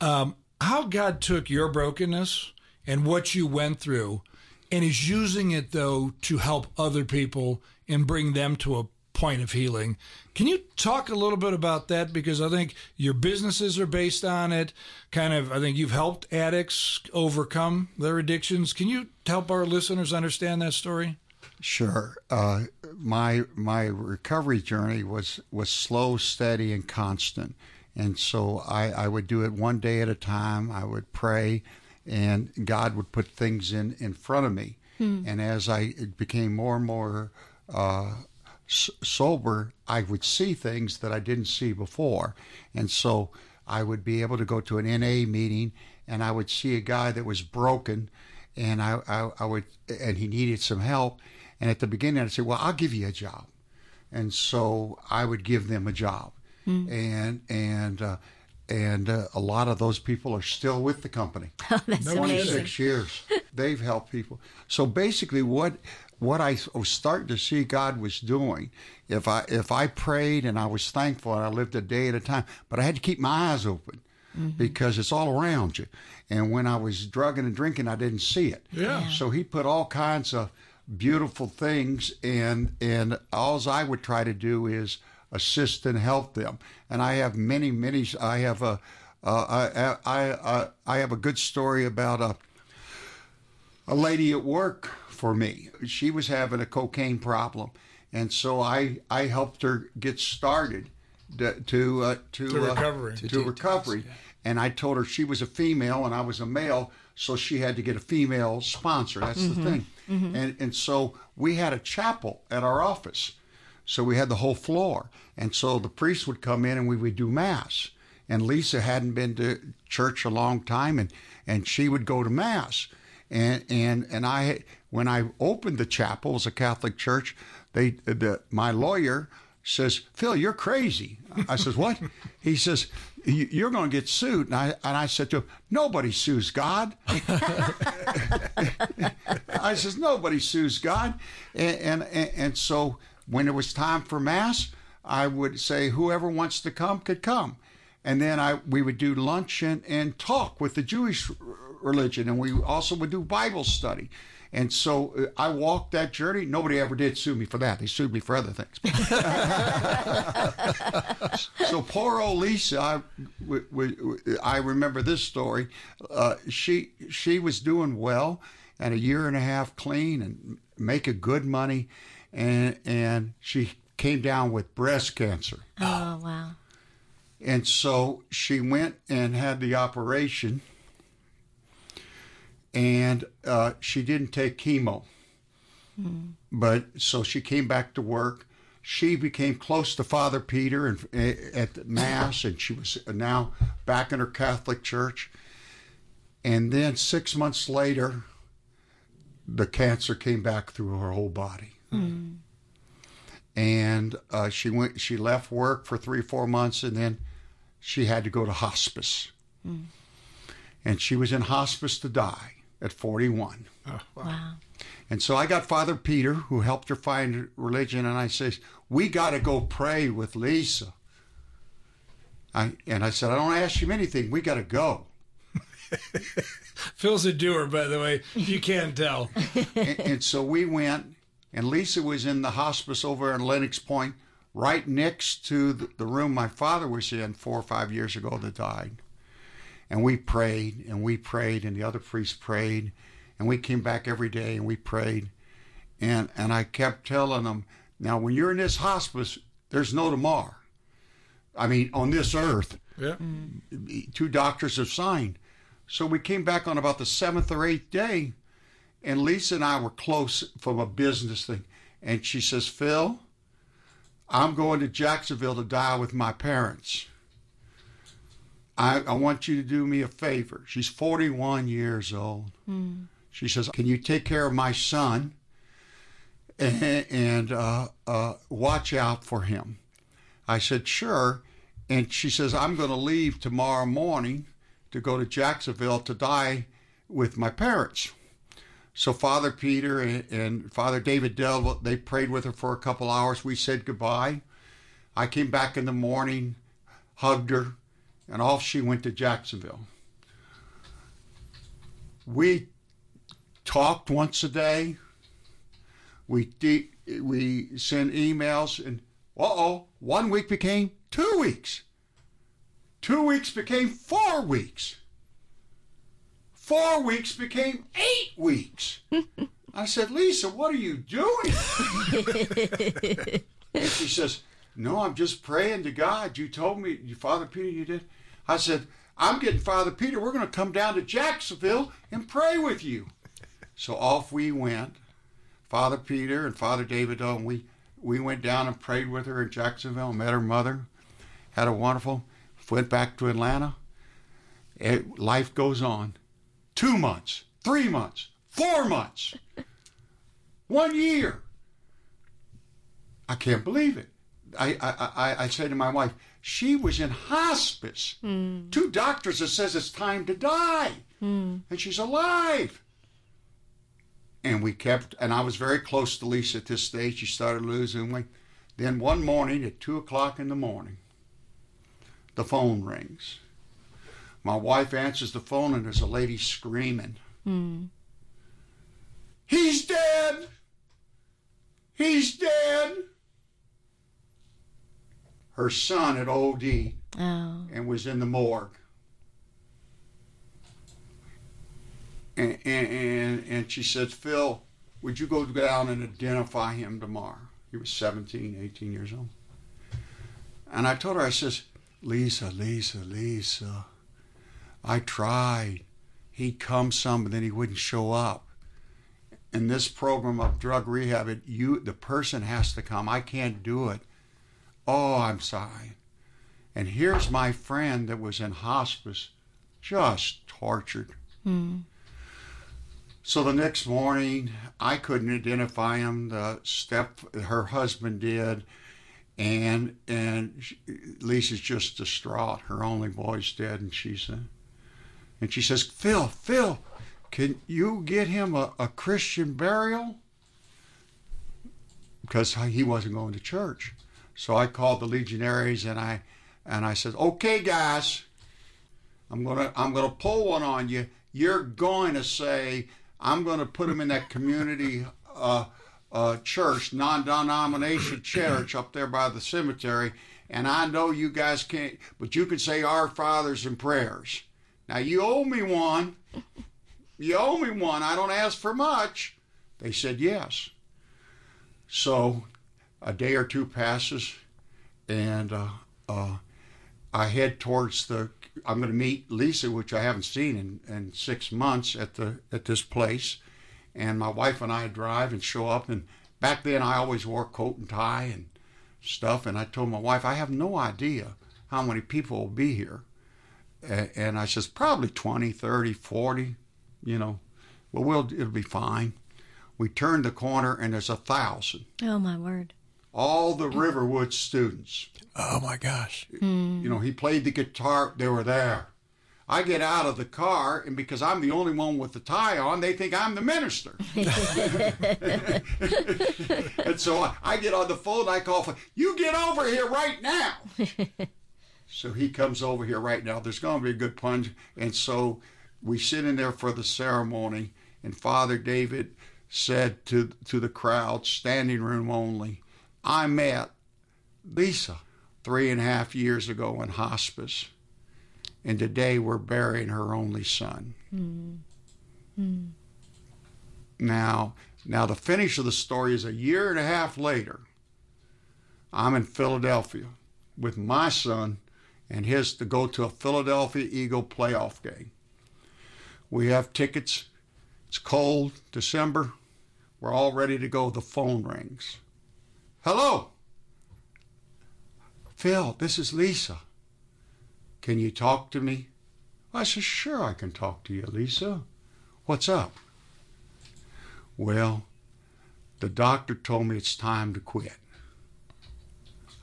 um, how God took your brokenness and what you went through and is using it, though, to help other people and bring them to a point of healing. Can you talk a little bit about that? Because I think your businesses are based on it. Kind of, I think you've helped addicts overcome their addictions. Can you help our listeners understand that story? Sure. Uh, my my recovery journey was was slow, steady, and constant. And so I, I would do it one day at a time. I would pray, and God would put things in in front of me. And as I became more and more uh, s- sober, I would see things that I didn't see before. And so I would be able to go to an NA meeting and I would see a guy that was broken and I, I, I would, and he needed some help. And at the beginning, I'd say, Well, I'll give you a job. And so I would give them a job. And, and, uh, and uh, a lot of those people are still with the company. That's amazing. 26 years. They've helped people. So basically, what what I was starting to see God was doing, if I if I prayed and I was thankful and I lived a day at a time, but I had to keep my eyes open because it's all around you. And when I was drugging and drinking, I didn't see it. Yeah. So He put all kinds of beautiful things, and and all I would try to do is assist and help them. And I have many, many. I have a. Uh, I, I, I, I have a good story about a, a lady at work for me. She was having a cocaine problem, and so I, I helped her get started to to uh, to, To uh, recovery. to, recovery. And I told her she was a female and I was a male, so she had to get a female sponsor. That's the thing. And and so we had a chapel at our office. So we had the whole floor. And so the priest would come in and we would do mass. And Lisa hadn't been to church a long time and, and she would go to mass. And and and I when I opened the chapel as a Catholic church, they the my lawyer says, Phil, you're crazy. I says, what? He says, "You- you're going to get sued. And I, and I said to him, nobody sues God. I says, nobody sues God. And, and, and, and so when it was time for Mass, I would say, whoever wants to come could come. And then I we would do lunch and, and talk with the Jewish religion. And we also would do Bible study. And so uh, I walked that journey. Nobody ever did sue me for that. They sued me for other things. so poor old Lisa, I, w- w- I remember this story. Uh, she she was doing well, and a year and a half clean and making good money, and and she came down with breast cancer. Oh, wow. And so she went and had the operation, and uh, she didn't take chemo. But so she came back to work. She became close to Father Peter and at the Mass, and she was now back in her Catholic church. And then six months later, the cancer came back through her whole body and uh, she went. She left work for three, four months, and then she had to go to hospice. And she was in hospice to die at 41. Wow. And so I got Father Peter, who helped her find religion, and I says, "We got to go pray with Lisa." I and I said, "I don't ask you anything. We got to go." Phil's a doer, by the way. If you can't tell. and, and so we went, and Lisa was in the hospice over in Lennox Point, right next to the, the room my father was in four or five years ago that died. And we prayed, and we prayed, and the other priests prayed, and we came back every day and we prayed. And, and I kept telling them, now, when you're in this hospice, there's no tomorrow. I mean, on this earth, Yeah. Mm-hmm. two doctors have signed. So we came back on about the seventh or eighth day, and Lisa and I were close from a business thing. And she says, Phil, I'm going to Jacksonville to die with my parents. I, I want you to do me a favor. She's 41 years old. She says, Can you take care of my son and, and uh, uh, watch out for him? I said, Sure. And she says, I'm going to leave tomorrow morning to go to Jacksonville to die with my parents. So Father Peter and, and Father David Dell, they prayed with her for a couple hours. We said goodbye. I came back in the morning, hugged her, and off she went to Jacksonville. We talked once a day. We de- we sent emails, and uh oh, one week became two weeks. Two weeks became four weeks. Four weeks became eight weeks. I said, Lisa, what are you doing? And she says, No, I'm just praying to God. You told me, Father Peter, you did. I said, I'm getting Father Peter. We're going to come down to Jacksonville and pray with you. So off we went, Father Peter and Father David. And we we went down and prayed with her in Jacksonville. Met her mother. Had a wonderful. Went back to Atlanta. It, life goes on. Two months, three months, four months, one year. I can't believe it. I, I, I, I say to my wife, she was in hospice. Mm. Two doctors that says it's time to die. Mm. And she's alive. And we kept, and I was very close to Lisa at this stage. She started losing weight. Then one morning at two o'clock in the morning, the phone rings. My wife answers the phone, and there's a lady screaming. Mm. He's dead! He's dead! Her son had OD Oh. and was in the morgue. And, and, and, and she said, Phil, would you go down and identify him tomorrow? He was 17, 18 years old. And I told her, I says, Lisa, Lisa, Lisa, I tried. He'd come some, but then he wouldn't show up. In this program of drug rehab, it, you the person has to come. I can't do it. Oh, I'm sorry. And here's my friend that was in hospice, just tortured. Mm. So the next morning, I couldn't identify him. The step her husband did, and and she, Lisa's just distraught. Her only boy's dead, and she's uh, and she says, "Phil, Phil, can you get him a, a Christian burial?" Because he wasn't going to church. So I called the legionaries and I and I said, "Okay, guys, I'm gonna I'm gonna pull one on you. You're going to say I'm going to put them in that community uh, uh, church, non-denomination church up there by the cemetery. And I know you guys can't, but you can say our fathers and prayers. Now you owe me one. You owe me one. I don't ask for much. They said yes. So a day or two passes, and uh, uh, I head towards the. I'm going to meet Lisa, which I haven't seen in, in six months at the at this place, and my wife and I drive and show up. And back then, I always wore coat and tie and stuff. And I told my wife, I have no idea how many people will be here. And, I says probably 20, 30, 40, you know. Well, we'll it'll be fine. We turn the corner and there's a thousand. Oh my word. All the Riverwood students. Oh my gosh. Mm. You know, he played the guitar, they were there. I get out of the car, and because I'm the only one with the tie on, they think I'm the minister. and so I, I get on the phone, I call for, you get over here right now. so he comes over here right now. There's going to be a good punch. And so we sit in there for the ceremony, and Father David said to, to the crowd, standing room only, I met Lisa three and a half years ago in hospice. And today we're burying her only son. Mm. Now, now the finish of the story is a year and a half later. I'm in Philadelphia with my son and his to go to a Philadelphia Eagle playoff game. We have tickets. It's cold, December. We're all ready to go. The phone rings. Hello. Phil, this is Lisa. Can you talk to me? I said, Sure, I can talk to you, Lisa. What's up? Well, the doctor told me it's time to quit.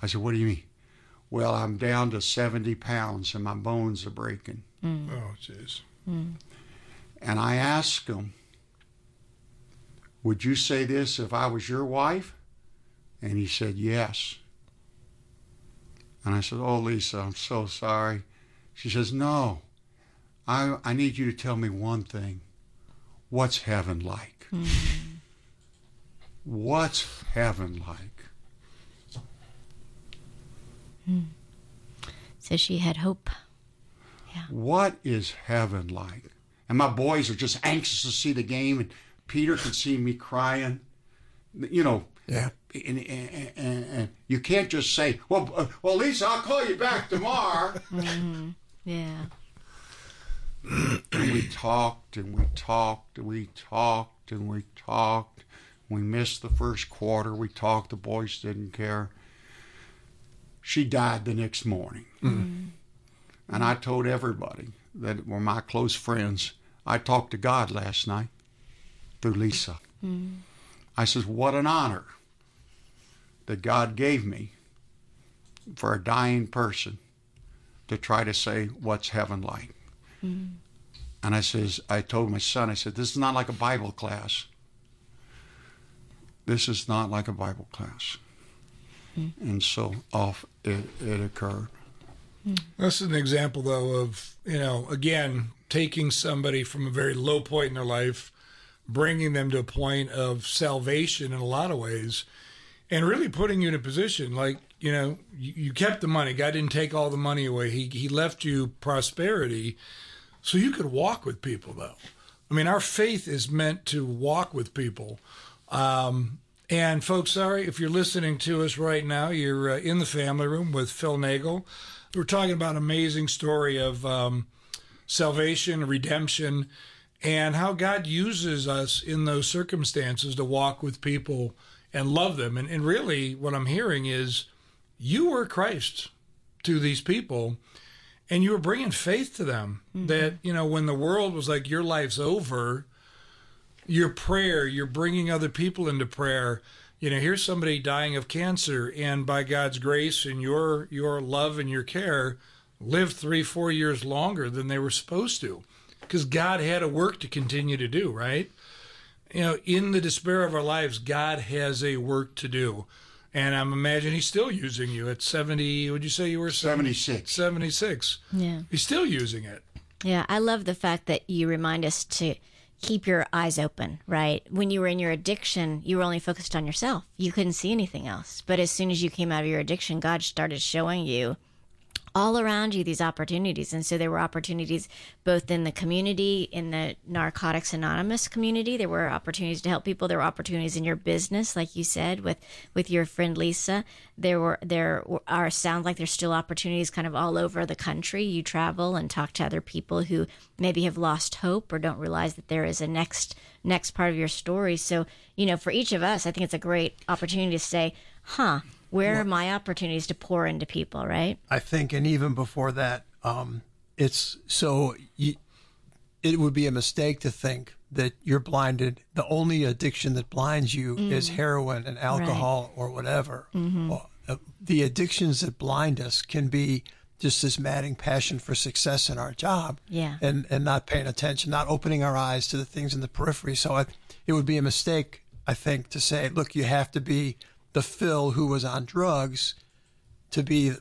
I said, What do you mean? Well, I'm down to 70 pounds and my bones are breaking. Mm. Oh, jeez. Mm. And I asked him, Would you say this if I was your wife? And he said, Yes. And I said, Oh, Lisa, I'm so sorry. She says, No, I, I need you to tell me one thing. What's heaven like? Mm. What's heaven like? Mm. So she had hope. Yeah. What is heaven like? And my boys are just anxious to see the game. And Peter can see me crying. You know, Yeah. And, and, and, and you can't just say, "Well, uh, well, Lisa, I'll call you back tomorrow." Mm-hmm. Yeah. and we talked and we talked and we talked and we talked. We missed the first quarter. We talked. The boys didn't care. She died the next morning. Mm-hmm. And I told everybody that were my close friends, I talked to God last night through Lisa. Mm-hmm. I says, What an honor that God gave me for a dying person to try to say, What's heaven like? Mm-hmm. And I says, I told my son, I said, this is not like a Bible class. This is not like a Bible class. Mm. And so off it, it occurred. Mm. This is an example, though, of, you know, again, taking somebody from a very low point in their life, bringing them to a point of salvation in a lot of ways, and really putting you in a position like, you know, you, you kept the money. God didn't take all the money away, He, he left you prosperity so you could walk with people, though. I mean, our faith is meant to walk with people. Um, and folks, sorry if you're listening to us right now. You're uh, in the family room with Phil Nagel. We're talking about amazing story of um, salvation, redemption, and how God uses us in those circumstances to walk with people and love them. And, and really, what I'm hearing is you were Christ to these people and you were bringing faith to them mm-hmm. that you know when the world was like your life's over your prayer you're bringing other people into prayer. You know here's somebody dying of cancer and by god's grace and your your love and your care lived three four years longer than they were supposed to. Because god had a work to continue to do right you know in the despair of our lives god has a work to do and i'm imagining he's still using you at 70 would you say you were 76. 76 Yeah. he's still using it Yeah, I love the fact that you remind us to keep your eyes open, right? When you were in your addiction, you were only focused on yourself. You couldn't see anything else. But as soon as you came out of your addiction, God started showing you all around you these opportunities. And so there were opportunities both in the community, in the Narcotics Anonymous community. There were opportunities to help people. There were opportunities in your business, like you said, with with your friend Lisa. There were there are sounds like there's still opportunities kind of all over the country. You travel and talk to other people who maybe have lost hope or don't realize that there is a next next part of your story. So, you know, for each of us, I think it's a great opportunity to say, huh, where are my opportunities to pour into people, right? I think, and even before that, um, it's so you, it would be a mistake to think that you're blinded. The only addiction that blinds you is heroin and alcohol or whatever. Well, uh, the addictions that blind us can be just this madding passion for success in our job Yeah. and, and not paying attention, not opening our eyes to the things in the periphery. So I, it would be a mistake, I think, to say, look, you have to be the Phil who was on drugs to be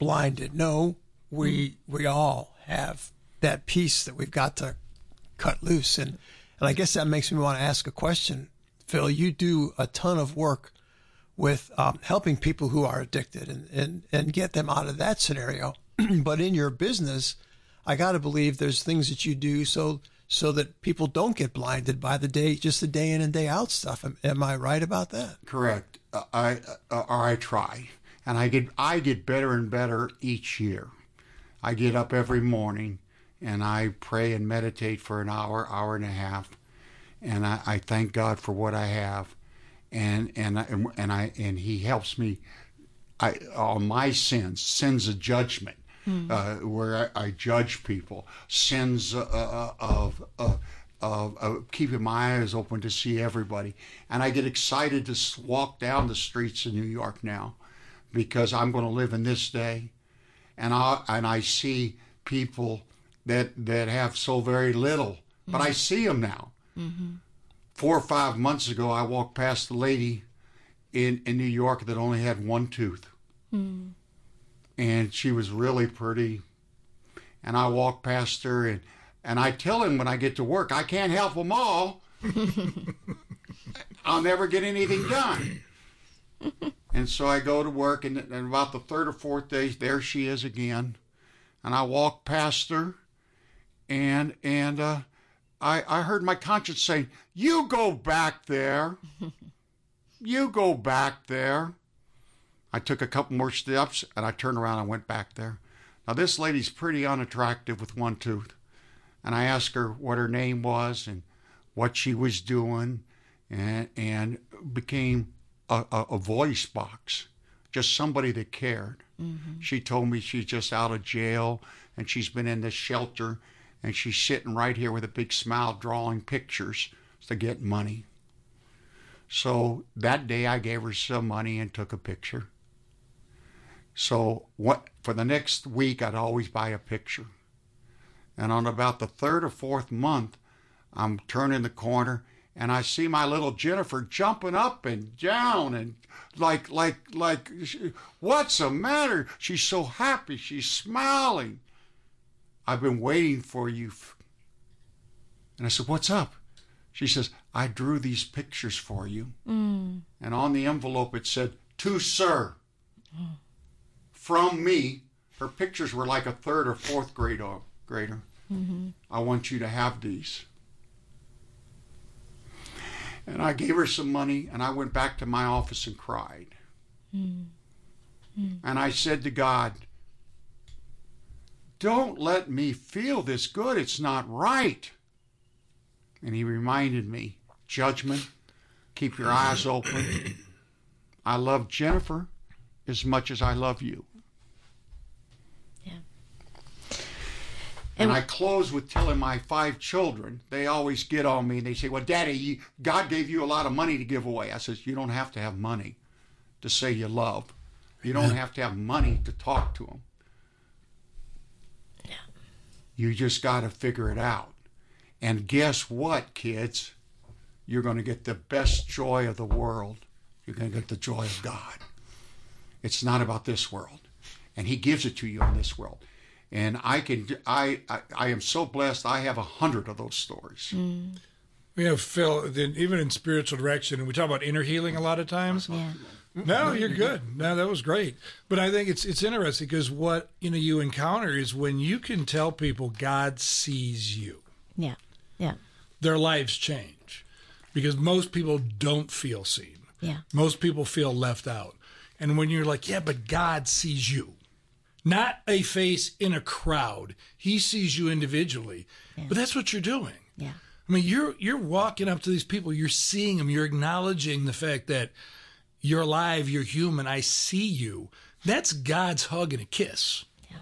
blinded. No, we we all have that piece that we've got to cut loose, and and I guess that makes me want to ask a question, Phil. You do a ton of work with um, helping people who are addicted and, and and get them out of that scenario. but in your business, I got to believe there's things that you do so so that people don't get blinded by the day, just the day in and day out stuff. Am, am I right about that? Correct. I uh, or I try, and I get I get better and better each year. I get up every morning and I pray and meditate for an hour, hour and a half, and I, I thank God for what I have, and and I, and I and He helps me. I on my sins, sins of judgment, uh, where I, I judge people, sins uh, uh, of. Uh, of, keeping my eyes open to see everybody. And I get excited to walk down the streets of New York now because I'm going to live in this day. And I, and I see people that, that have so very little, but I mm-hmm. see them now. Mm-hmm. Four or five months ago, I walked past a lady in, in New York that only had one tooth. Hmm. And she was really pretty. And I walked past her and and I tell him when I get to work, I can't help them all. I'll never get anything done. And so I go to work, and, and about the third or fourth day, there she is again. And I walk past her, and and uh, I, I heard my conscience saying, You go back there. you go back there. I took a couple more steps and I turned around and went back there. Now, this lady's pretty unattractive with one tooth. And I asked her what her name was and what she was doing and, and became a, a, a voice box, just somebody that cared. Mm-hmm. She told me she's just out of jail and she's been in this shelter and she's sitting right here with a big smile drawing pictures to get money. So that day I gave her some money and took a picture. So what for the next week I'd always buy a picture. And on about the third or fourth month, I'm turning the corner and I see my little Jennifer jumping up and down and like like like what's the matter? She's so happy. She's smiling. I've been waiting for you. And I said, "What's up?" She says, "I drew these pictures for you." Mm. And on the envelope it said, "To sir." Mm from me. Her pictures were like a third or fourth grade grader. Mm-hmm. I want you to have these. And I gave her some money and I went back to my office and cried. Mm-hmm. And I said to God, Don't let me feel this good. It's not right. And He reminded me, Judgment, keep your eyes open. I love Jennifer as much as I love you. And I close with telling my five children, they always get on me and they say, Well, Daddy, you, God gave you a lot of money to give away. I says, You don't have to have money to say you love. You don't have to have money to talk to them. Yeah. You just got to figure it out. And guess what, kids? You're going to get the best joy of the world. You're going to get the joy of God. It's not about this world. And He gives it to you in this world and I can I I, I am so blessed. I have a hundred of those stories. Mm. You know, Phil, even in spiritual direction, and we talk about inner healing a lot of times. Yeah. No, you're good. No, that was great. But I think it's it's interesting because what you know you encounter is when you can tell people God sees you. Yeah. Yeah. Their lives change because most people don't feel seen. Yeah. Most people feel left out. And when you're like, yeah, but God sees you not a face in a crowd. He sees you individually. Yeah. But that's what you're doing. Yeah. I mean, you're you're walking up to these people, you're seeing them, you're acknowledging the fact that you're alive, you're human, I see you. That's God's hug and a kiss. Yeah.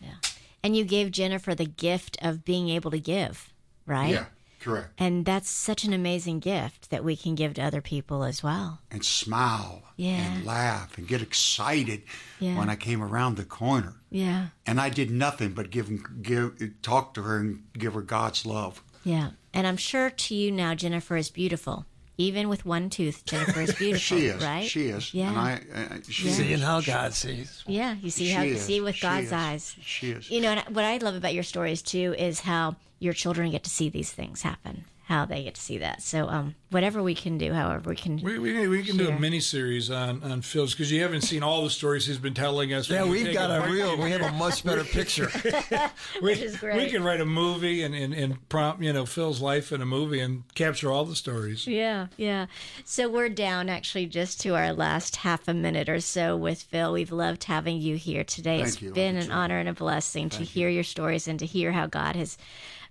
Yeah. And you gave Jennifer the gift of being able to give, right? Yeah. Correct. And that's such an amazing gift that we can give to other people as well. And smile yeah. and laugh and get excited yeah. when I came around the corner. Yeah. And I did nothing but give give talk to her and give her God's love. Yeah. And I'm sure to you now Jennifer is beautiful. Even with one tooth, Jennifer is beautiful. she is, right? She is. Yeah. And I, uh, she yeah. Seeing how God sees. Yeah, you see how you see with God's eyes. She is. You know, what I love about your stories too is how your children get to see these things happen how they get to see that. So, um, whatever we can do, however we can, we we, we can share. do a mini series on on Phil's because you haven't seen all the stories he's been telling us. Yeah, we've got a real, we have a much better picture. Which is great. We can write a movie and, and and prompt you know Phil's life in a movie and capture all the stories. Yeah, yeah. So we're down actually just to our last half a minute or so with Phil. We've loved having you here today. Thank it's you. been an honor and a blessing Thank to hear you. your stories and to hear how God has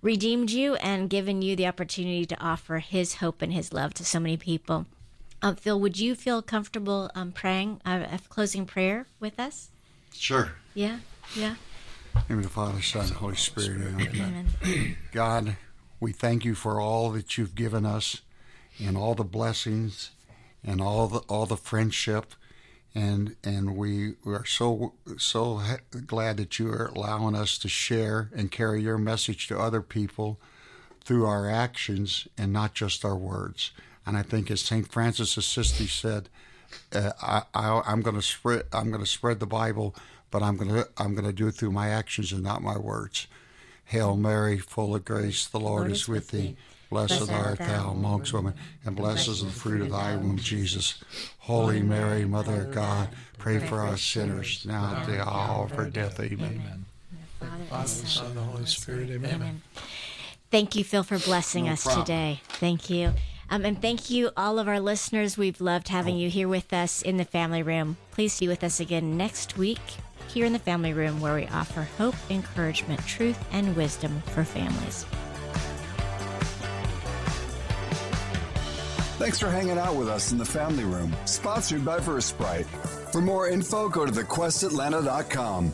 redeemed you and given you the opportunity to offer His hope and His love to so many people. Um, Phil, would you feel comfortable um, praying uh, a closing prayer with us? Sure. Yeah, yeah. name of the Father, Son, and Holy Spirit. Amen. Amen. God, we thank you for all that you've given us and all the blessings and all the all the friendship and and we are so so glad that you are allowing us to share and carry your message to other people through our actions and not just our words. And I think, as Saint Francis Assisi said, uh, I, I, am going to spread I'm going to spread the Bible, but I'm going to I'm going to do it through my actions and not my words. Hail Mary, full of grace, the Lord, Lord is with thee. Blessed art thou amongst women, and blessed is the fruit of thy womb, Jesus. Holy Mary, Mother of God, pray for us sinners, now at the hour of our death. Amen. Father, Son, and Holy Spirit. Amen. Thank you, Phil, for blessing No us problem. today. Thank you. Um, and thank you, all of our listeners. We've loved having you here with us in the family room. Please be with us again next week here in the family room where we offer hope, encouragement, truth, and wisdom for families. Thanks for hanging out with us in the family room, sponsored by Versprite. For more info, go to thequestatlanta.com.